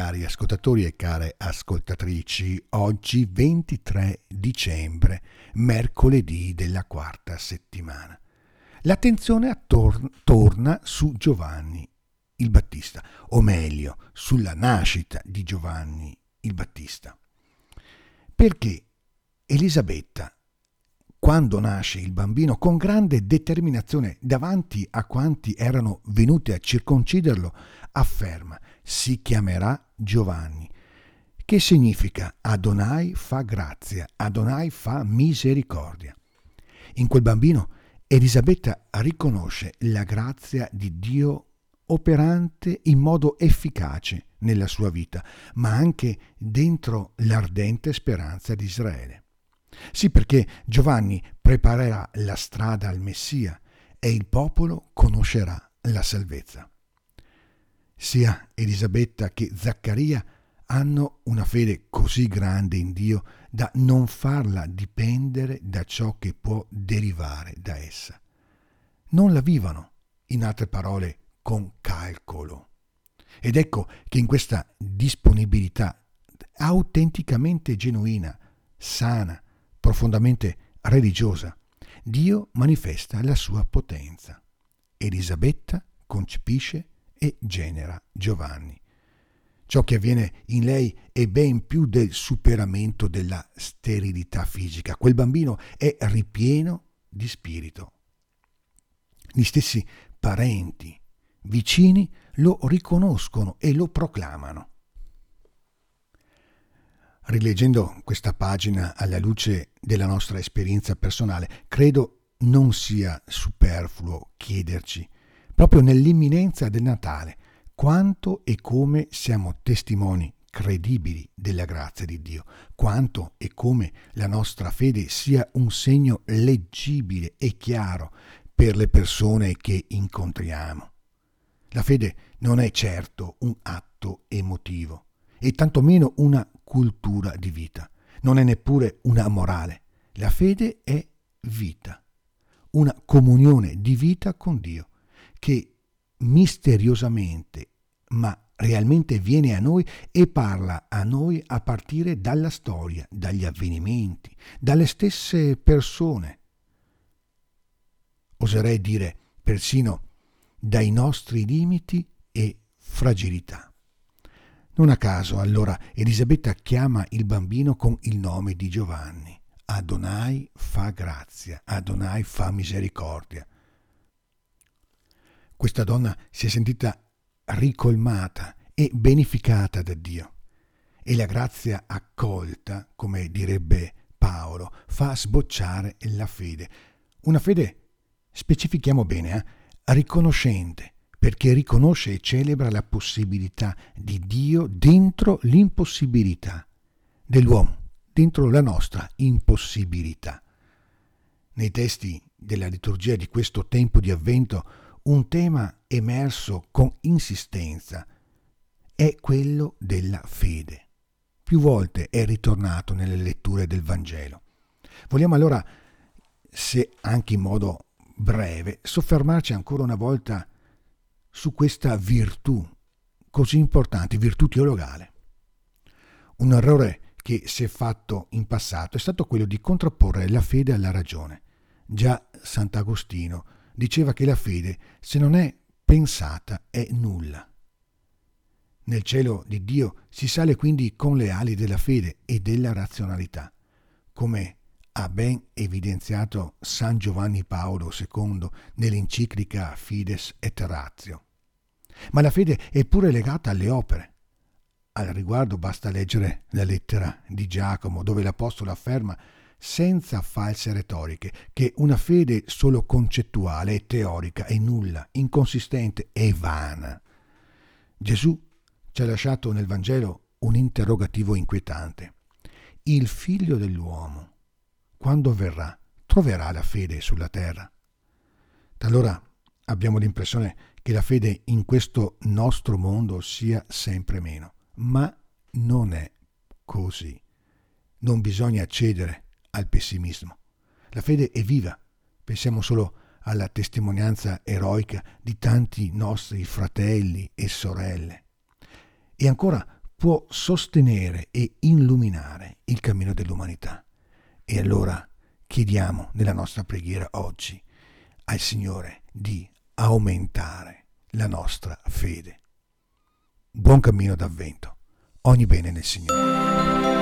ascoltatori e care ascoltatrici, oggi 23 dicembre, mercoledì della quarta settimana. L'attenzione attorno, torna su Giovanni il Battista, o meglio, sulla nascita di Giovanni il Battista. Perché Elisabetta, quando nasce il bambino, con grande determinazione davanti a quanti erano venuti a circonciderlo, afferma si chiamerà Giovanni, che significa Adonai fa grazia, Adonai fa misericordia. In quel bambino Elisabetta riconosce la grazia di Dio operante in modo efficace nella sua vita, ma anche dentro l'ardente speranza di Israele. Sì, perché Giovanni preparerà la strada al Messia e il popolo conoscerà la salvezza. Sia Elisabetta che Zaccaria hanno una fede così grande in Dio da non farla dipendere da ciò che può derivare da essa. Non la vivono, in altre parole, con calcolo. Ed ecco che in questa disponibilità autenticamente genuina, sana, profondamente religiosa, Dio manifesta la sua potenza. Elisabetta concepisce e genera Giovanni. Ciò che avviene in lei è ben più del superamento della sterilità fisica. Quel bambino è ripieno di spirito. Gli stessi parenti, vicini, lo riconoscono e lo proclamano. Rileggendo questa pagina alla luce della nostra esperienza personale, credo non sia superfluo chiederci proprio nell'imminenza del Natale, quanto e come siamo testimoni credibili della grazia di Dio, quanto e come la nostra fede sia un segno leggibile e chiaro per le persone che incontriamo. La fede non è certo un atto emotivo e tantomeno una cultura di vita, non è neppure una morale. La fede è vita, una comunione di vita con Dio che misteriosamente, ma realmente viene a noi e parla a noi a partire dalla storia, dagli avvenimenti, dalle stesse persone. Oserei dire persino dai nostri limiti e fragilità. Non a caso allora Elisabetta chiama il bambino con il nome di Giovanni. Adonai fa grazia, Adonai fa misericordia. Questa donna si è sentita ricolmata e beneficata da Dio e la grazia accolta, come direbbe Paolo, fa sbocciare la fede. Una fede, specifichiamo bene, eh, riconoscente, perché riconosce e celebra la possibilità di Dio dentro l'impossibilità dell'uomo, dentro la nostra impossibilità. Nei testi della liturgia di questo tempo di avvento un tema emerso con insistenza è quello della fede. Più volte è ritornato nelle letture del Vangelo. Vogliamo allora, se anche in modo breve, soffermarci ancora una volta su questa virtù così importante, virtù teologale. Un errore che si è fatto in passato è stato quello di contrapporre la fede alla ragione. Già Sant'Agostino diceva che la fede, se non è pensata, è nulla. Nel cielo di Dio si sale quindi con le ali della fede e della razionalità, come ha ben evidenziato San Giovanni Paolo II nell'enciclica Fides et Ratio. Ma la fede è pure legata alle opere. Al riguardo basta leggere la lettera di Giacomo, dove l'Apostolo afferma senza false retoriche, che una fede solo concettuale e teorica è nulla, inconsistente e vana. Gesù ci ha lasciato nel Vangelo un interrogativo inquietante. Il figlio dell'uomo, quando verrà, troverà la fede sulla terra? Talora abbiamo l'impressione che la fede in questo nostro mondo sia sempre meno, ma non è così. Non bisogna cedere al pessimismo. La fede è viva. Pensiamo solo alla testimonianza eroica di tanti nostri fratelli e sorelle. E ancora, può sostenere e illuminare il cammino dell'umanità. E allora chiediamo nella nostra preghiera oggi al Signore di aumentare la nostra fede. Buon cammino d'avvento. Ogni bene nel Signore.